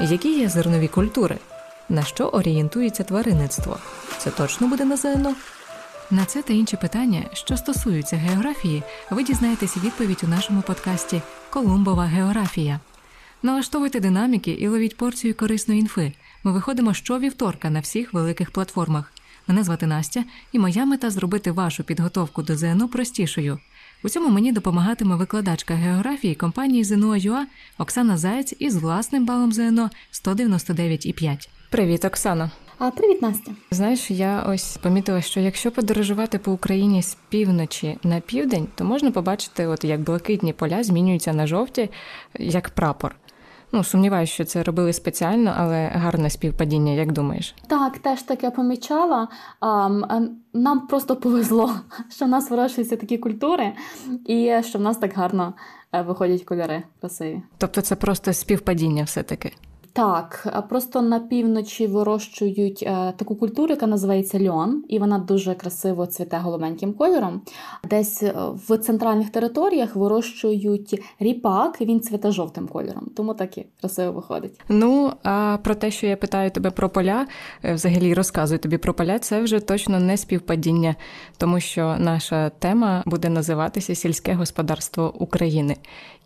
Які є зернові культури? На що орієнтується тваринництво? Це точно буде на ЗНО? На це та інші питання, що стосуються географії, ви дізнаєтесь відповідь у нашому подкасті Колумбова географія. Налаштовуйте динаміки і ловіть порцію корисної інфи. Ми виходимо щовівторка на всіх великих платформах. Мене звати Настя, і моя мета зробити вашу підготовку до ЗНО простішою. У цьому мені допомагатиме викладачка географії компанії ЗНО.ЮА Оксана Заєць із власним балом ЗНО 199,5. Привіт, Оксана. А привіт, Настя. Знаєш, я ось помітила, що якщо подорожувати по Україні з півночі на південь, то можна побачити, от як блакитні поля змінюються на жовті, як прапор. Ну, сумніваюся, що це робили спеціально, але гарне співпадіння, як думаєш? Так, теж таке помічала. Нам просто повезло, що в нас вирощуються такі культури, і що в нас так гарно е, виходять кольори красиві. Тобто це просто співпадіння все-таки. Так, просто на півночі вирощують е, таку культуру, яка називається льон, і вона дуже красиво цвіте голубеньким кольором. Десь е, в центральних територіях вирощують ріпак, і він цвіте жовтим кольором, тому так і красиво виходить. Ну а про те, що я питаю тебе про поля, е, взагалі розказую тобі про поля, це вже точно не співпадіння, тому що наша тема буде називатися сільське господарство України.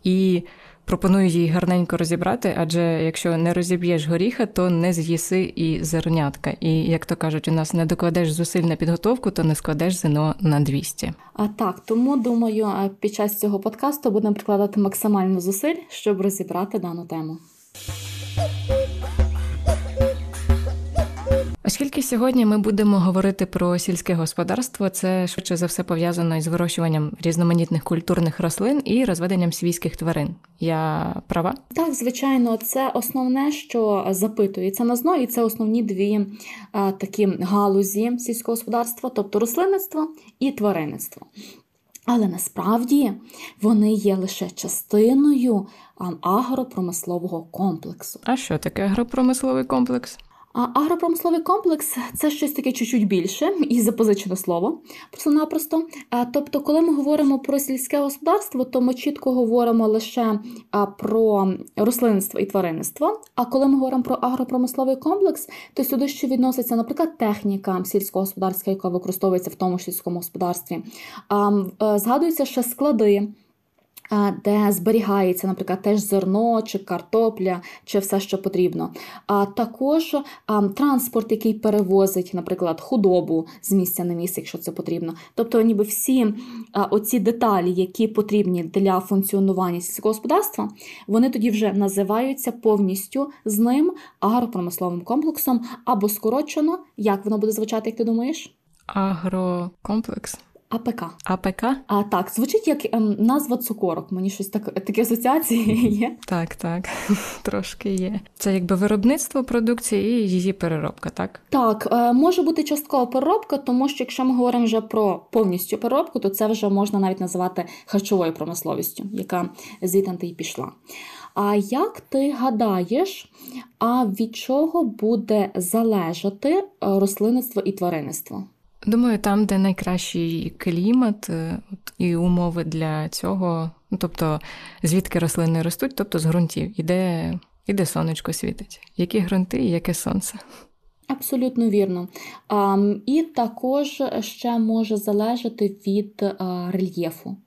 І Пропоную її гарненько розібрати, адже якщо не розіб'єш горіха, то не з'їси і зернятка. І як то кажуть, у нас не докладеш зусиль на підготовку, то не складеш зино на 200. А так, тому думаю, під час цього подкасту будемо прикладати максимально зусиль, щоб розібрати дану тему. Сьогодні ми будемо говорити про сільське господарство, це швидше за все пов'язано із вирощуванням різноманітних культурних рослин і розведенням свійських тварин. Я права? Так, звичайно, це основне, що запитується на ЗНО, і це основні дві а, такі галузі сільського господарства, тобто рослинництво і тваринництво. Але насправді вони є лише частиною агропромислового комплексу. А що таке агропромисловий комплекс? А агропромисловий комплекс це щось таке чуть-чуть більше і запозичене слово просто-напросто. Тобто, коли ми говоримо про сільське господарство, то ми чітко говоримо лише про рослинництво і тваринництво. А коли ми говоримо про агропромисловий комплекс, то сюди ще відноситься, наприклад, техніка сільськогосподарська, яка використовується в тому сільському господарстві. Е, згадуються ще склади де зберігається, наприклад, теж зерно, чи картопля, чи все, що потрібно. А також транспорт, який перевозить, наприклад, худобу з місця на місце, якщо це потрібно. Тобто, ніби всі оці деталі, які потрібні для функціонування сільського господарства, вони тоді вже називаються повністю з ним агропромисловим комплексом або скорочено. Як воно буде звучати, як ти думаєш? Агрокомплекс. АПК. АПК? А так, звучить як ем, назва цукорок. Мені щось так такі асоціації є. Так, так, трошки є. Це якби виробництво продукції і її переробка, так? Так, е, може бути часткова переробка, тому що якщо ми говоримо вже про повністю переробку, то це вже можна навіть називати харчовою промисловістю, яка звідти й пішла. А як ти гадаєш, а від чого буде залежати е, рослинництво і тваринництво? Думаю, там, де найкращий клімат е, і умови для цього, ну тобто звідки рослини ростуть, тобто з ґрунтів, іде, іде сонечко світить. Які ґрунти і яке сонце? Абсолютно вірно. І також ще може залежати від а, рельєфу.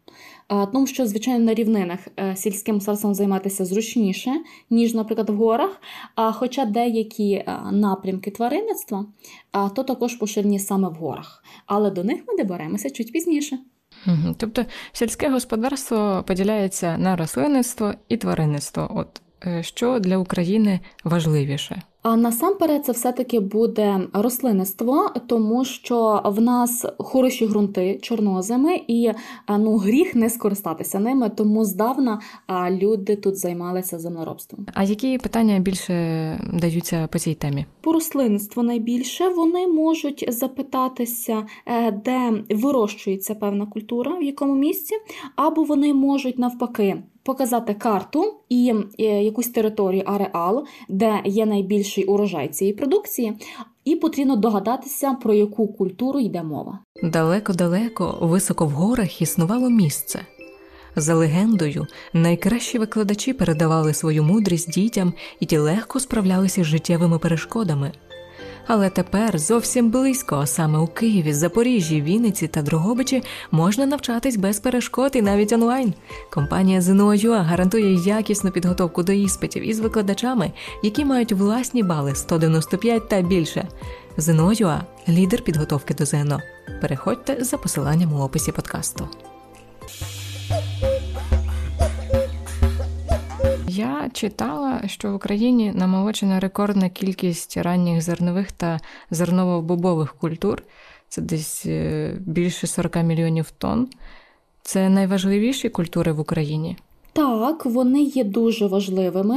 Тому що, звичайно, на рівнинах е, сільським сарсом займатися зручніше, ніж, наприклад, в горах. Хоча деякі е, напрямки тваринництва то також поширені саме в горах. Але до них ми доберемося чуть пізніше. Тобто сільське господарство поділяється на рослинництво і тваринництво. От е, що для України важливіше? А насамперед це все-таки буде рослинництво, тому що в нас хороші ґрунти, чорноземи, і ну гріх не скористатися ними, тому здавна люди тут займалися землеробством. А які питання більше даються по цій темі? По рослинництву найбільше вони можуть запитатися, е, де вирощується певна культура, в якому місці, або вони можуть навпаки показати карту і е, якусь територію, ареал, де є найбільший урожай цієї продукції, і потрібно догадатися, про яку культуру йде мова. Далеко-далеко, високо в горах існувало місце. За легендою, найкращі викладачі передавали свою мудрість дітям і ті легко справлялися з життєвими перешкодами. Але тепер зовсім близько, саме у Києві, Запоріжжі, Вінниці та Дрогобичі можна навчатись без перешкод і навіть онлайн. Компанія ZNO.UA гарантує якісну підготовку до іспитів із викладачами, які мають власні бали 195 та більше. ZNO.UA – лідер підготовки до ЗНО. Переходьте за посиланням у описі подкасту. Я читала, що в Україні намолочена рекордна кількість ранніх зернових та зерново-бобових культур. Це десь е, більше 40 мільйонів тонн. Це найважливіші культури в Україні. Так, вони є дуже важливими,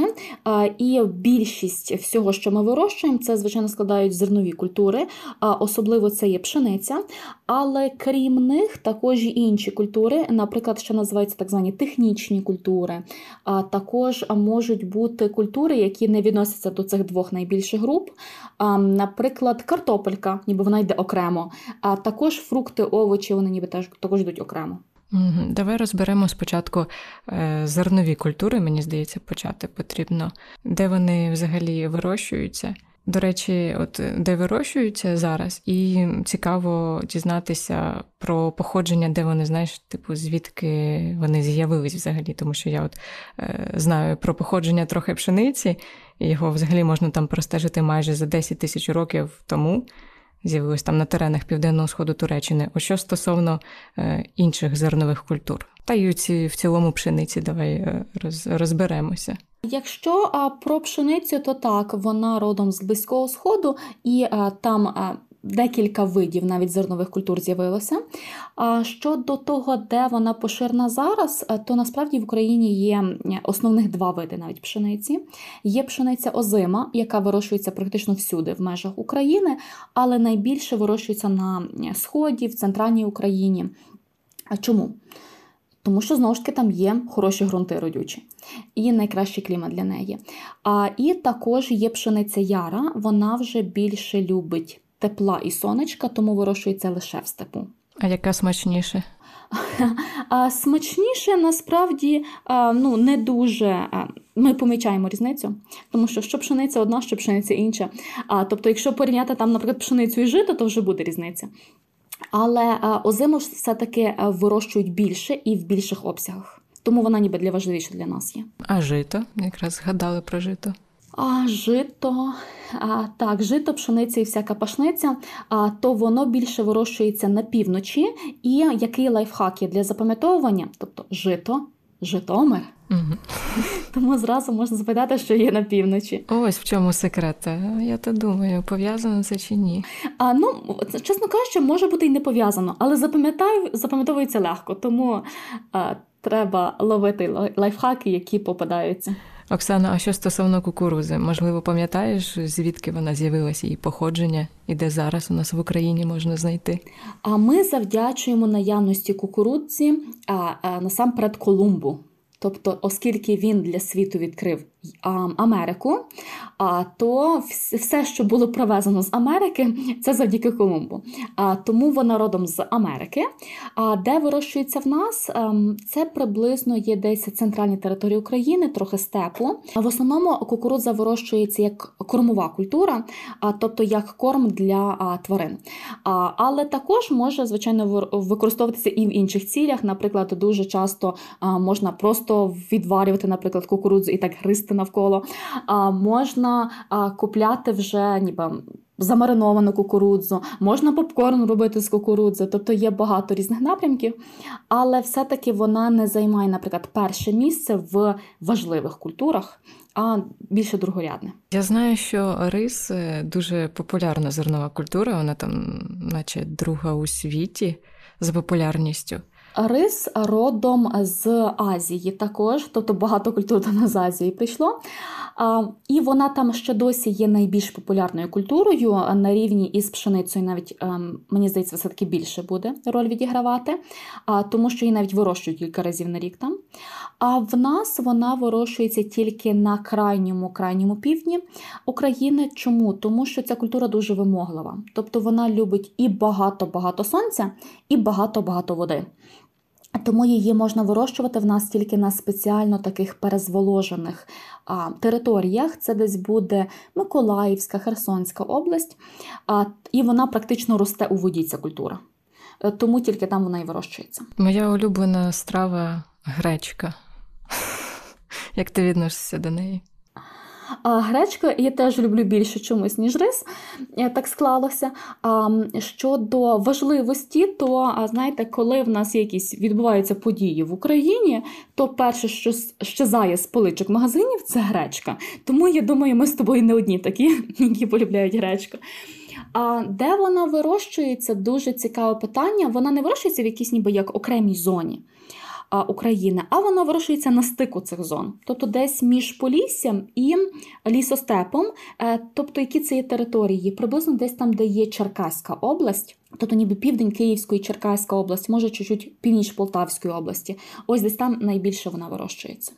і більшість всього, що ми вирощуємо, це звичайно складають зернові культури, особливо це є пшениця. Але крім них, також і інші культури, наприклад, що називаються так звані технічні культури, а також можуть бути культури, які не відносяться до цих двох найбільших груп. Наприклад, картопелька, ніби вона йде окремо, а також фрукти, овочі, вони ніби теж також йдуть окремо. Давай розберемо спочатку е, зернові культури, мені здається, почати потрібно, де вони взагалі вирощуються. До речі, от де вирощуються зараз, і цікаво дізнатися про походження, де вони, знаєш, типу, звідки вони з'явились взагалі, тому що я от е, знаю про походження трохи пшениці, і його взагалі можна там простежити майже за 10 тисяч років тому з'явилось там на теренах південного сходу Туреччини. О що стосовно е, інших зернових культур, та й в цілому пшениці давай е, роз, розберемося. Якщо а, про пшеницю, то так вона родом з близького сходу, і а, там а, декілька видів навіть зернових культур з'явилося. А щодо того, де вона поширена зараз, е, то насправді в Україні є основних два види навіть пшениці. Є пшениця озима, яка вирощується практично всюди в межах України, але найбільше вирощується на сході, в центральній Україні. А чому? Тому що знову ж таки там є хороші ґрунти родючі і найкращий клімат для неї. А і також є пшениця яра, вона вже більше любить тепла і сонечка, тому вирощується лише в степу. А яка смачніше? А Смачніше насправді ну, не дуже. Ми помічаємо різницю, тому що що пшениця одна, що пшениця інша. А, Тобто, якщо порівняти там, наприклад, пшеницю і жито, то вже буде різниця. Але озиму все-таки вирощують більше і в більших обсягах. Тому вона ніби для важливіше для нас є. А жито? Якраз згадали про жито. А жито, а, так, жито, пшениця і всяка пашниця, а, то воно більше вирощується на півночі. І який лайфхак є для запам'ятовування? Тобто жито, Житомир. Угу. Тому зразу можна запитати, що є на півночі. Ось в чому секрет. Я то думаю, пов'язано це чи ні. А ну чесно кажучи, може бути і не пов'язано, але запам'ятаю, запам'ятовується легко, тому а, треба ловити лайфхаки, які попадаються. Оксана, а що стосовно кукурузи? Можливо, пам'ятаєш, звідки вона з'явилася, її походження і де зараз у нас в Україні можна знайти? А ми завдячуємо наявності кукурудзі а, а насамперед Колумбу. Тобто, оскільки він для світу відкрив Америку, то все, що було привезено з Америки, це завдяки Колумбу. Тому вона родом з Америки. А де вирощується в нас, ем, це приблизно є десь центральні території України, трохи степу. В основному кукурудза вирощується як кормова культура, тобто як корм для тварин. Але також може, звичайно, використовуватися і в інших цілях. Наприклад, дуже часто можна просто відварювати, наприклад, кукурудзу і так гристи навколо. А Можна купляти вже ніби. Замариновану кукурудзу, можна попкорн робити з кукурудзи, тобто є багато різних напрямків, але все-таки вона не займає, наприклад, перше місце в важливих культурах, а більше другорядне. Я знаю, що рис е, дуже популярна зернова культура, вона там, наче друга у світі за популярністю. Рис родом з Азії також, тобто багато культур до нас Азії прийшло. І вона там ще досі є найбільш популярною культурою на рівні із пшеницею, навіть ем, мені здається, все-таки більше буде роль відігравати, тому що її навіть вирощують кілька разів на рік там. А в нас вона вирощується тільки на крайньому крайньому півдні України. Чому? Тому що ця культура дуже вимоглива. Тобто вона любить і багато-багато сонця, і багато-багато води. Тому її можна вирощувати в нас тільки на спеціально таких перезволожених а, територіях. Це десь буде Миколаївська, Херсонська область, а, і вона практично росте у воді, ця культура. Е, тому тільки там вона і вирощується. Моя улюблена страва гречка. Як ти відносишся до неї? А Гречка я теж люблю більше чомусь, ніж рис, е, так склалося. Щодо важливості, то знаєте, коли в нас якісь відбуваються події в Україні, то перше, що щезає з поличок магазинів, це гречка. Тому я думаю, ми з тобою не одні такі, які полюбляють гречку. А де вона вирощується, дуже цікаве питання. Вона не вирощується в якійсь ніби як окремій зоні. України, а воно вирощується на стику цих зон, тобто десь між Поліссям і лісостепом, е, тобто які це є території, приблизно десь там, де є Черкаська область, тобто ніби південь Київської, Черкаська область, може чуть-чуть північ Полтавської області. Ось десь там найбільше вона вирощується.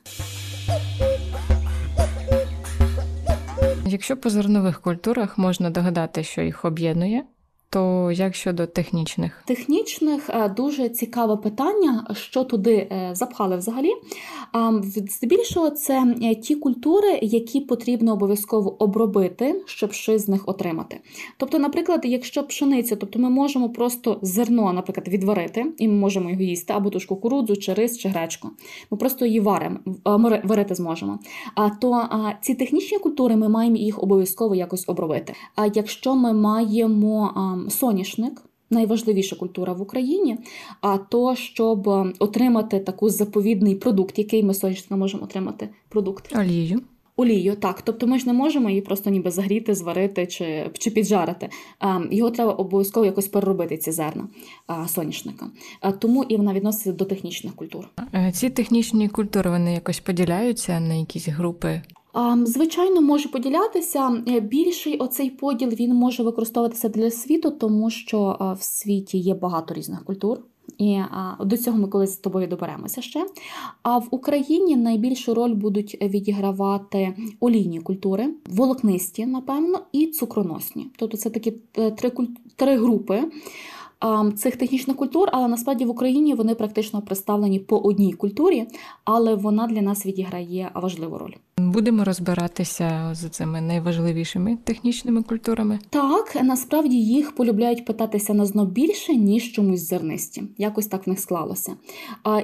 Якщо по зернових культурах можна догадати, що їх об'єднує, то як щодо технічних? Технічних е, дуже цікаве питання, що туди е, запхали взагалі. Здебільшого, це е, ті культури, які потрібно обов'язково обробити, щоб щось з них отримати. Тобто, наприклад, якщо пшениця, тобто ми можемо просто зерно, наприклад, відварити, і ми можемо його їсти, або ту ж кукурудзу, чи рис, чи гречку. Ми просто її варимо, варити зможемо. А то ці технічні культури ми маємо їх обов'язково якось обробити. А якщо ми маємо соняшник. Найважливіша культура в Україні, а то, щоб отримати таку заповідний продукт, який ми соняшника можемо отримати продукт. Олію. Олію, так. Тобто ми ж не можемо її просто ніби загріти, зварити чи чи піджарити. Його треба обов'язково якось переробити, ці зерна соняшника. Тому і вона відноситься до технічних культур. Ці технічні культури вони якось поділяються на якісь групи. Звичайно, може поділятися. Е, більший оцей поділ він може використовуватися для світу, тому що в світі є багато різних культур. І до цього ми колись з тобою доберемося ще. А в Україні найбільшу роль будуть відігравати олійні культури, волокнисті, напевно, і цукроносні. Тобто це такі е, три три групи цих технічних культур, але насправді в Україні вони практично представлені по одній культурі, але вона для нас відіграє важливу роль. Будемо розбиратися з цими найважливішими технічними культурами. Так, насправді їх полюбляють питатися на зно більше, ніж чомусь зернисті. Якось так в них склалося.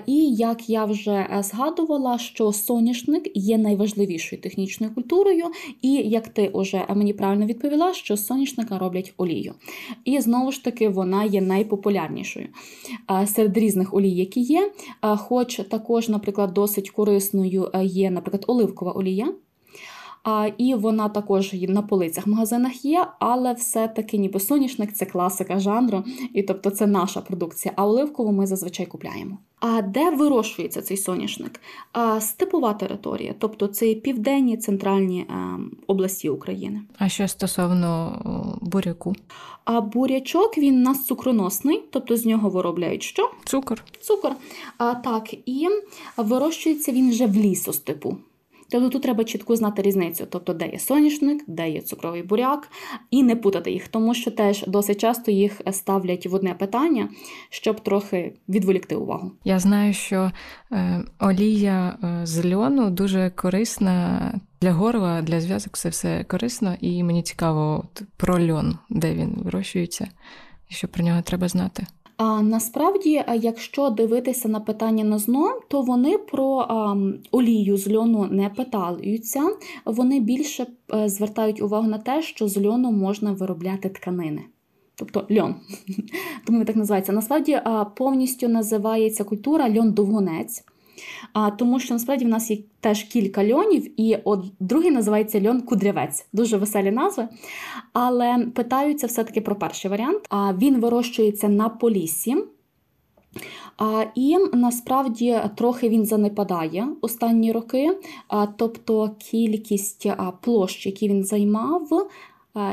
І як я вже е, згадувала, що соняшник є найважливішою технічною культурою, і як ти вже мені правильно відповіла, що соняшника роблять олію. І знову ж таки, вона є найпопулярнішою серед різних олій, які є. Хоч також, наприклад, досить корисною е, є, наприклад, оливкова олія. А, І вона також на полицях в магазинах є, але все-таки ніби соняшник це класика жанру, і тобто це наша продукція. А оливкову ми зазвичай купляємо. А де вирощується цей соняшник? А, Степова територія, тобто це південні центральні а, ем, області України. А що стосовно буряку? А бурячок він у нас цукроносний, тобто з нього виробляють що? Цукор. Цукор. А, Так, і вирощується він вже в лісостепу. Тобто тут треба чітко знати різницю, тобто де є соняшник, де є цукровий буряк, і не путати їх, тому що теж досить часто їх ставлять в одне питання, щоб трохи відволікти увагу. Я знаю, що е, олія е, з льону дуже корисна для горла, для зв'язок це все корисно, і мені цікаво от, про льон, де він вирощується, і що про нього треба знати. А насправді, якщо дивитися на питання на зно, то вони про а, олію з льону не питаються, вони більше е, звертають увагу на те, що з льону можна виробляти тканини. Тобто льон, тому так називається. Насправді повністю називається культура льон-довгонець. А, Тому що насправді в нас є теж кілька льонів, і от другий називається льон кудрявець. Дуже веселі назви. Але питаються все-таки про перший варіант. А Він вирощується на поліссі. А, І насправді трохи він занепадає останні роки, а, тобто кількість площ, які він займав,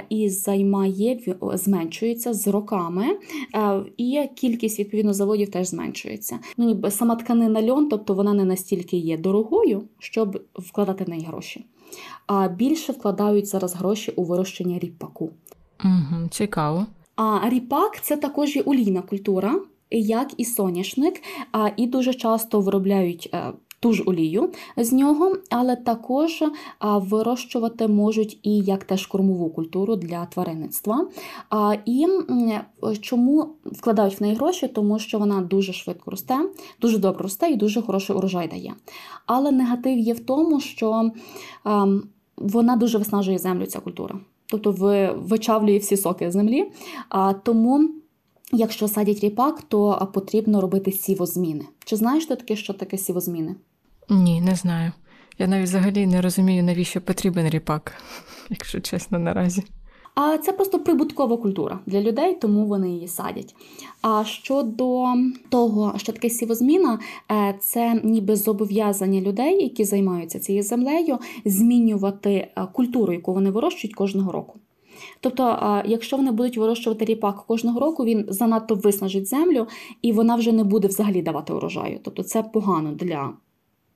і займає, зменшується з роками, і кількість відповідно заводів теж зменшується. Ну ніби сама тканина льон, тобто вона не настільки є дорогою, щоб вкладати в неї гроші. А більше вкладають зараз гроші у вирощення ріпаку. Угу, Цікаво. А ріпак це також є олійна культура. як і соняшник, і дуже часто виробляють е, ту ж олію з нього, але також вирощувати можуть і як теж кормову культуру для тваринництва. І чому вкладають в неї гроші? Тому що вона дуже швидко росте, дуже добре росте і дуже хороший урожай дає. Але негатив є в тому, що вона дуже виснажує землю, ця культура. Тобто вичавлює всі соки землі. Тому, якщо садять ріпак, то потрібно робити сівозміни. Чи знаєш ти таке, що таке сівозміни? Ні, не знаю. Я навіть взагалі не розумію, навіщо потрібен ріпак, якщо чесно, наразі. А це просто прибуткова культура для людей, тому вони її садять. А щодо того, що таке сівозміна, е, це ніби зобов'язання людей, які займаються цією землею, змінювати е, культуру, яку вони вирощують кожного року. Тобто, якщо вони будуть вирощувати ріпак кожного року, він занадто виснажить землю і вона вже не буде взагалі давати урожаю. Тобто це погано для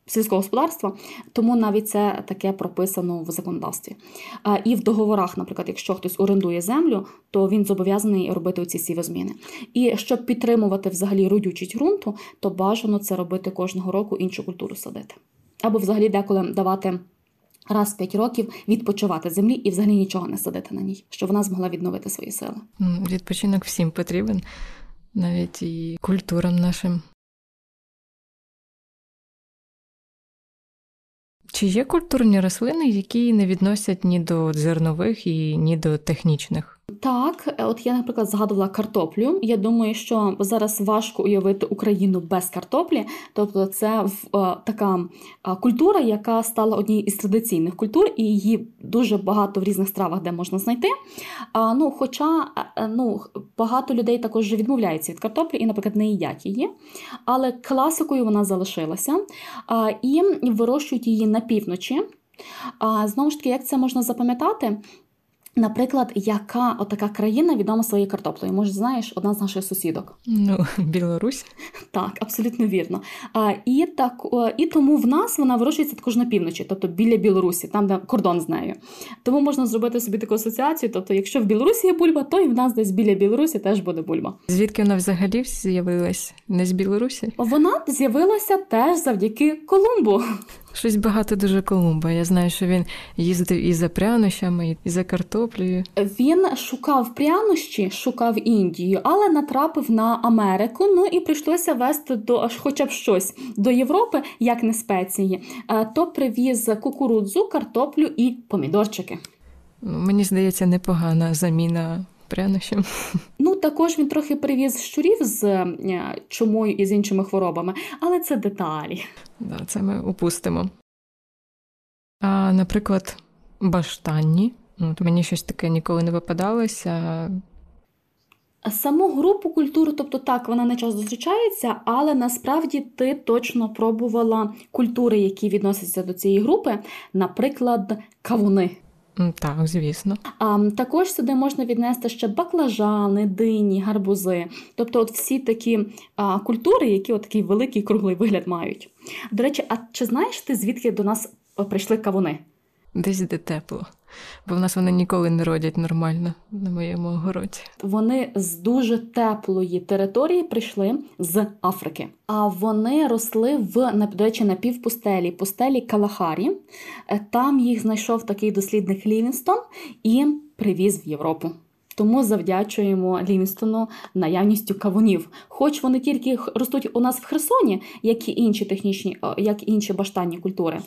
сільського господарства, тому навіть це таке прописано в законодавстві. І в договорах, наприклад, якщо хтось орендує землю, то він зобов'язаний робити оці сівозміни. І щоб підтримувати взагалі родючість ґрунту, то бажано це робити кожного року іншу культуру садити. Або взагалі деколи давати. Раз в 5 років відпочивати землі і взагалі нічого не садити на ній, щоб вона змогла відновити свої сили. Відпочинок всім потрібен, навіть і культурам нашим. Чи є культурні рослини, які не відносять ні до зернових і ні до технічних? Так, от я, наприклад, згадувала картоплю. Я думаю, що зараз важко уявити Україну без картоплі. Тобто, це е, така е, культура, яка стала однією із традиційних культур, і її дуже багато в різних стравах, де можна знайти. Ну, Хоча е, ну, багато людей також відмовляються від картоплі і, наприклад, не їдять її. Але класикою вона залишилася і вирощують її на півночі. Знову ж таки, як це можна запам'ятати? Наприклад, яка отака країна відома своєю картоплею? Може, знаєш, одна з наших сусідок? Ну, Білорусь. Так, абсолютно вірно. А, І так, і тому в нас вона вирощується також на півночі, тобто біля Білорусі, там де кордон з нею. Тому можна зробити собі таку асоціацію. Тобто, якщо в Білорусі є бульба, то і в нас десь біля Білорусі теж буде бульба. Звідки вона взагалі з'явилась? Не з Білорусі? Вона з'явилася теж завдяки Колумбу. Щось багато дуже Колумба. Я знаю, що він їздив і за прянощами, і за картоплею. Він шукав прянощі, шукав Індію, але натрапив на Америку. Ну і прийшлося вести до хоча б щось до Європи, як не спеції. Е, то привіз кукурудзу, картоплю і помідорчики. Ну, мені здається, непогана заміна прянощам. Ну, також він трохи привіз щурів з е, чумою і з іншими хворобами, але це деталі. Да, Це ми упустимо. А, наприклад, баштанні. От Мені щось таке ніколи не випадалося. Саму групу культури, тобто так, вона не часто зустрічається, але насправді ти точно пробувала культури, які відносяться до цієї групи, наприклад, кавуни. Так, звісно. А, Також сюди можна віднести ще баклажани, дині, гарбузи. Тобто от всі такі а, культури, які от такий великий круглий вигляд мають. До речі, а чи знаєш ти, звідки до нас прийшли кавуни? Десь де тепло бо в нас вони ніколи не родять нормально на моєму огороді. Вони з дуже теплої території прийшли з Африки, а вони росли в до речі, на півпустелі, пустелі Калахарі. Е, там їх знайшов такий дослідник Лівінстон і привіз в Європу. Тому завдячуємо Лівінстону наявністю кавунів. Хоч вони тільки ростуть у нас в Херсоні, як і інші технічні, як і інші баштанні культури.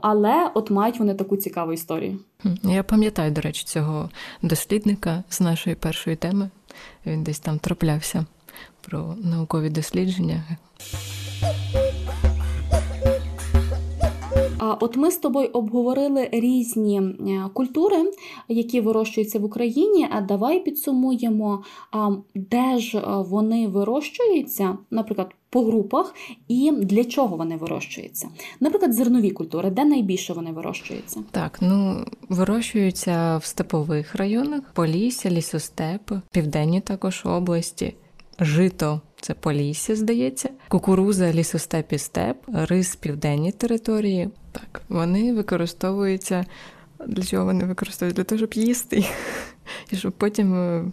Але от мають вони таку цікаву історію. Я пам'ятаю, до речі, цього дослідника з нашої першої теми. Він десь там траплявся про наукові дослідження. От ми з тобою обговорили різні е, культури, які вирощуються в Україні. А давай підсумуємо, де ж е, вони вирощуються, наприклад, по групах і для чого вони вирощуються. Наприклад, зернові культури, де найбільше вони вирощуються? Так, ну вирощуються в степових районах, Полісся, лісостеп, південні також області, жито. Це Полісся, здається, кукуруза, лісостеп і степ, рис південні території, так, вони використовуються. Для чого вони використовують? Для того, щоб їсти, і щоб потім е,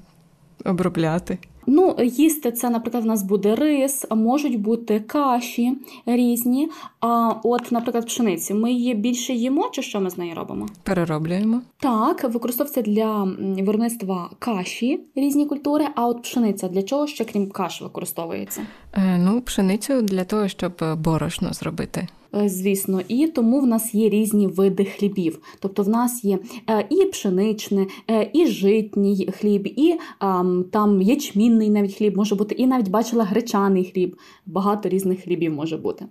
обробляти? Ну, їсти це, наприклад, в нас буде рис, можуть бути каші різні. А от, наприклад, пшениці ми її більше їмо, чи що ми з нею робимо? Перероблюємо. Так, використовується для виробництва каші різні культури. А от пшениця для чого ще крім каш використовується? Е, ну, пшеницю для того, щоб борошно зробити. Е, звісно, і тому в нас є різні види хлібів. Тобто в нас є е, і пшеничне, е, і житній хліб, і там ячмінний навіть хліб може бути, і навіть бачила гречаний хліб. Багато різних хлібів може бути.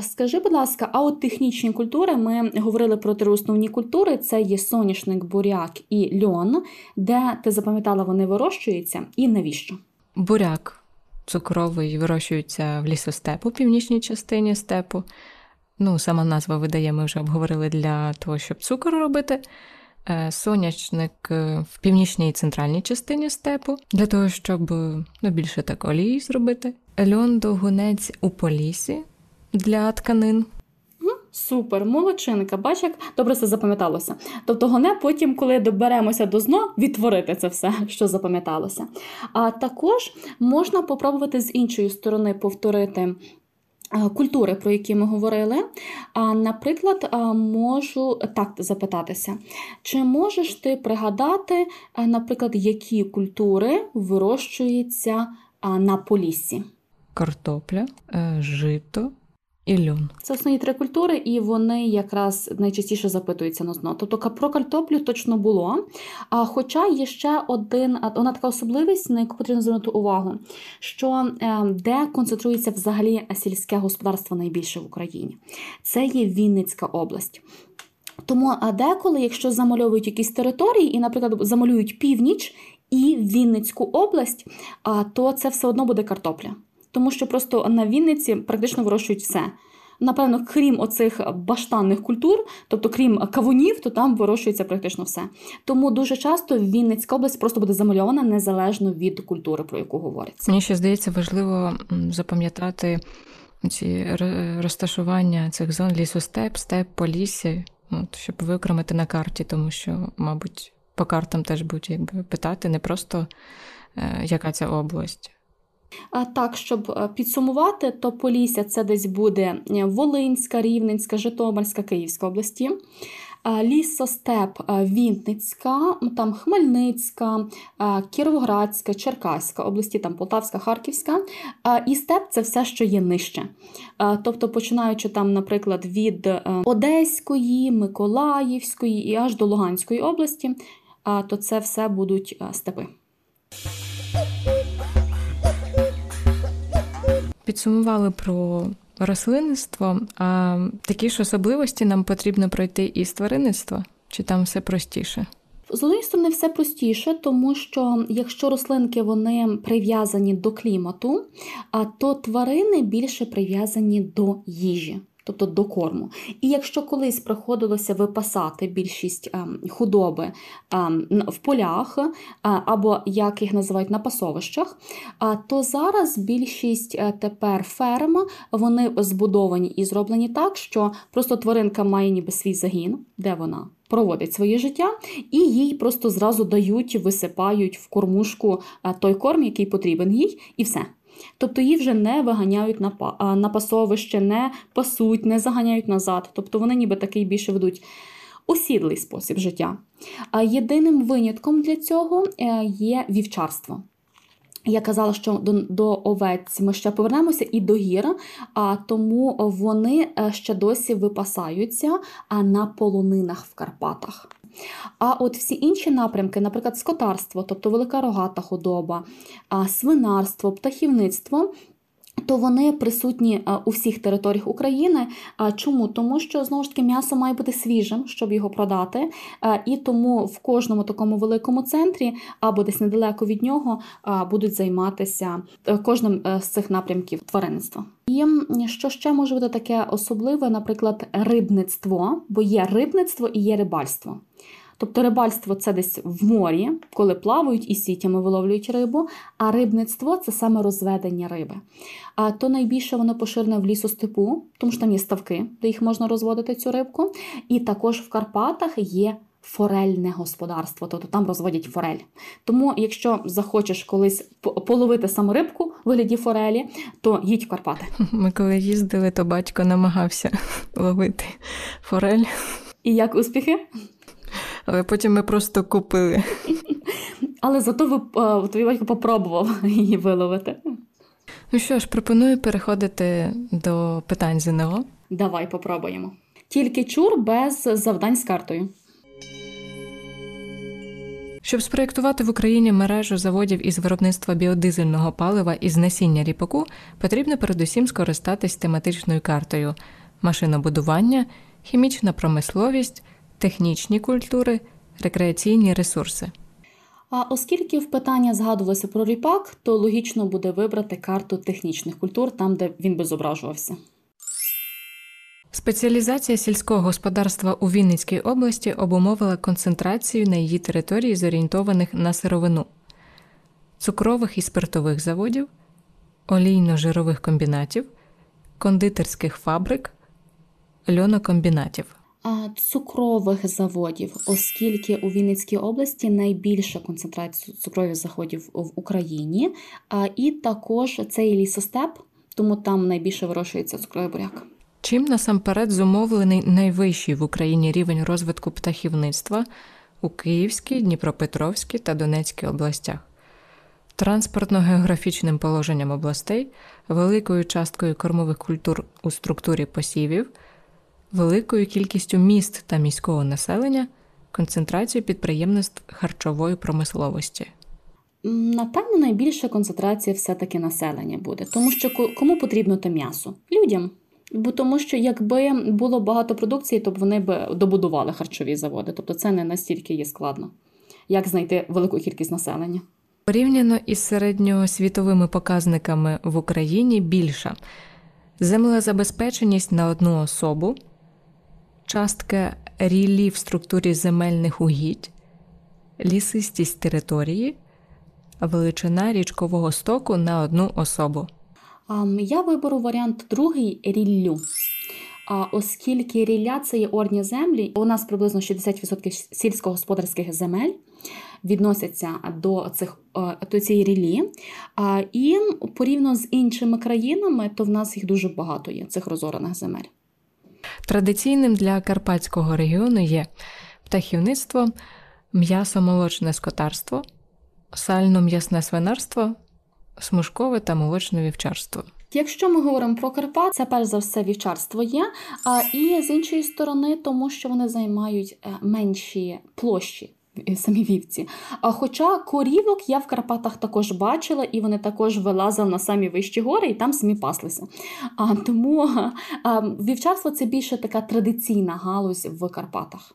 Скажи, будь ласка, а от технічні культури ми говорили про три основні культури: це є соняшник, буряк і льон, де ти запам'ятала, вони вирощуються, і навіщо? Буряк цукровий вирощується в лісостепу, північній частині степу. Ну, Сама назва видає, ми вже обговорили для того, щоб цукор робити. Е, сонячник е, в північній і центральній частині степу, для того, щоб ну, більше так олії зробити. Льон довгунець у полісі для тканин. Супер, молодчинка, бач, як добре все запам'яталося. Тобто, гоне потім, коли доберемося до зно, відтворити це все, що запам'яталося. А також можна попробувати з іншої сторони повторити. Культури, про які ми говорили. А, Наприклад, можу так запитатися, чи можеш ти пригадати, наприклад, які культури вирощуються на поліссі? Картопля, е, жито, і. Це основні три культури, і вони якраз найчастіше запитуються на зно. Тобто про картоплю точно було. А хоча є ще один, одна така особливість, на яку потрібно звернути увагу, що е, де концентрується взагалі сільське господарство найбільше в Україні. Це є Вінницька область. Тому деколи, якщо замальовують якісь території, і, наприклад, замалюють північ і Вінницьку область, то це все одно буде картопля тому що просто на Вінниці практично вирощують все. Напевно, крім оцих баштанних культур, тобто крім кавунів, то там вирощується практично все. Тому дуже часто Вінницька область просто буде замальована незалежно від культури, про яку говориться. Мені ще здається важливо запам'ятати ці розташування цих зон лісостеп, степ, полісся, от, щоб виокремити на карті, тому що, мабуть, по картам теж будуть якби питати не просто е, яка ця область. Так, щоб е, підсумувати, то Полісся це десь буде е, Волинська, Рівненська, Житомирська, Київська області. Лісостеп е, Вінницька, там Хмельницька, Кіровоградська, Черкаська області, там Полтавська, Харківська. І степ це все, що є нижче. Тобто, починаючи там, наприклад, від Одеської, Миколаївської і аж до Луганської області, то це все будуть степи. Підсумували про рослинництво, а такі ж особливості нам потрібно пройти із тваринництва? Чи там все простіше? З однієї сторони, все простіше, тому що якщо рослинки вони прив'язані до клімату, то тварини більше прив'язані до їжі тобто до корму. І якщо колись приходилося випасати більшість ем, худоби ем, в полях, е, або як їх називають на пасовищах, то зараз більшість е, тепер ферм вони збудовані і зроблені так, що просто тваринка має ніби свій загін, де вона. Проводить своє життя, і їй просто зразу дають, висипають в кормушку е, той корм, який потрібен їй, і все. Тобто її вже не виганяють на на пасовище, не пасуть, не заганяють назад. Тобто вони ніби такий більше ведуть осідлий спосіб життя. А єдиним винятком для цього е, є вівчарство. Я казала, що до до овець ми ще повернемося і до гір, а тому вони е, ще досі випасаються на полонинах в Карпатах. А от всі інші напрямки, наприклад, скотарство, тобто велика рогата худоба, свинарство, птахівництво. То вони присутні у всіх територіях України. Чому? Тому що знову ж таки м'ясо має бути свіжим, щоб його продати. І тому в кожному такому великому центрі або десь недалеко від нього будуть займатися е, кожним е, з цих напрямків тваринництва. І що ще може бути таке особливе, наприклад, рибництво, бо є рибництво і є рибальство. Тобто рибальство це десь в морі, коли плавають і сітями виловлюють рибу, а рибництво це саме розведення риби. А то найбільше воно поширене в лісостепу, тому що там є ставки, де їх можна розводити цю рибку. І також в Карпатах є форельне господарство, тобто там розводять форель. Тому, якщо захочеш колись половити саму рибку в вигляді форелі, то їдь в Карпати. Ми коли їздили, то батько намагався ловити форель. І як успіхи? Але потім ми просто купили. Але зато ви твій батько попробував її виловити. Ну що ж, пропоную переходити до питань ЗНО. Давай попробуємо. Тільки чур без завдань з картою. Щоб спроєктувати в Україні мережу заводів із виробництва біодизельного палива із насіння ріпаку, потрібно передусім скористатись тематичною картою машинобудування, хімічна промисловість, технічні культури, рекреаційні ресурси. А оскільки в питання згадувалося про ріпак, то логічно буде вибрати карту технічних культур там, де він би зображувався. Спеціалізація сільського господарства у Вінницькій області обумовила концентрацію на її території зорієнтованих на сировину, цукрових і спиртових заводів, олійно-жирових комбінатів, кондитерських фабрик, льонокомбінатів. Цукрових заводів, оскільки у Вінницькій області найбільша концентрація цукрових заходів в Україні, і також це і лісостеп, тому там найбільше вирощується цукровий буряк. Чим насамперед зумовлений найвищий в Україні рівень розвитку птахівництва у Київській, Дніпропетровській та Донецькій областях, транспортно-географічним положенням областей, великою часткою кормових культур у структурі посівів, великою кількістю міст та міського населення, концентрацією підприємництв харчової промисловості. Напевно, найбільша концентрація все-таки населення буде, тому що кому потрібно те м'ясо? Людям. Бо тому, що якби було багато продукції, то б вони б добудували харчові заводи. Тобто це не настільки є складно, як знайти велику кількість населення. Порівняно із середньосвітовими показниками в Україні більша землезабезпеченість на одну особу, частка рілі в структурі земельних угідь, лісистість території, величина річкового стоку на одну особу. Я виберу варіант другий ріллю. А оскільки рілля це є орні землі, у нас приблизно 60% сільськогосподарських земель відносяться до цих е, до цієї ріллі. І порівняно з іншими країнами, то в нас їх дуже багато є цих розорених земель. Традиційним для карпатського регіону є птахівництво, м'ясо-молочне скотарство, сально-м'ясне свинарство смужкове та молочне вівчарство. Якщо ми говоримо про Карпат, це перш за все вівчарство є. А і з іншої сторони, тому що вони займають е, менші площі. Самі вівці. А хоча корівок я в Карпатах також бачила, і вони також вилазили на самі вищі гори і там самі паслися. А Тому а, вівчарство це більше така традиційна галузь в Карпатах.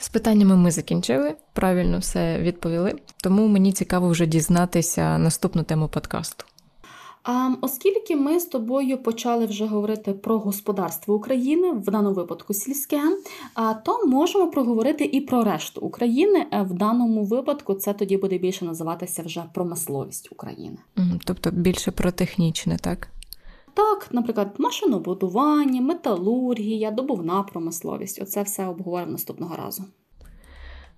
З питаннями ми закінчили, правильно все відповіли. Тому мені цікаво вже дізнатися наступну тему подкасту. А, Оскільки ми з тобою почали вже говорити про господарство України, в даному випадку сільське, то можемо проговорити і про решту України. Е, в даному випадку це тоді буде більше називатися вже промисловість України. Тобто більше про технічне, так? Так, наприклад, машинобудування, металургія, добувна промисловість. Оце все обговоримо наступного разу.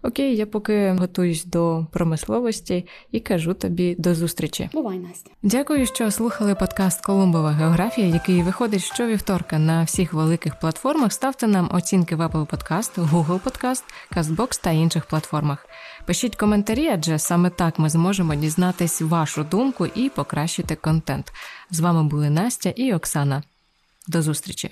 Окей, я поки готуюсь до промисловості і кажу тобі до зустрічі. Бувай, Настя. Дякую, що слухали подкаст Колумбова географія, який виходить щовівторка на всіх великих платформах. Ставте нам оцінки в Apple Podcast, Google Podcast, CastBox та інших платформах. Пишіть коментарі, адже саме так ми зможемо дізнатись вашу думку і покращити контент. З вами були Настя і Оксана. До зустрічі.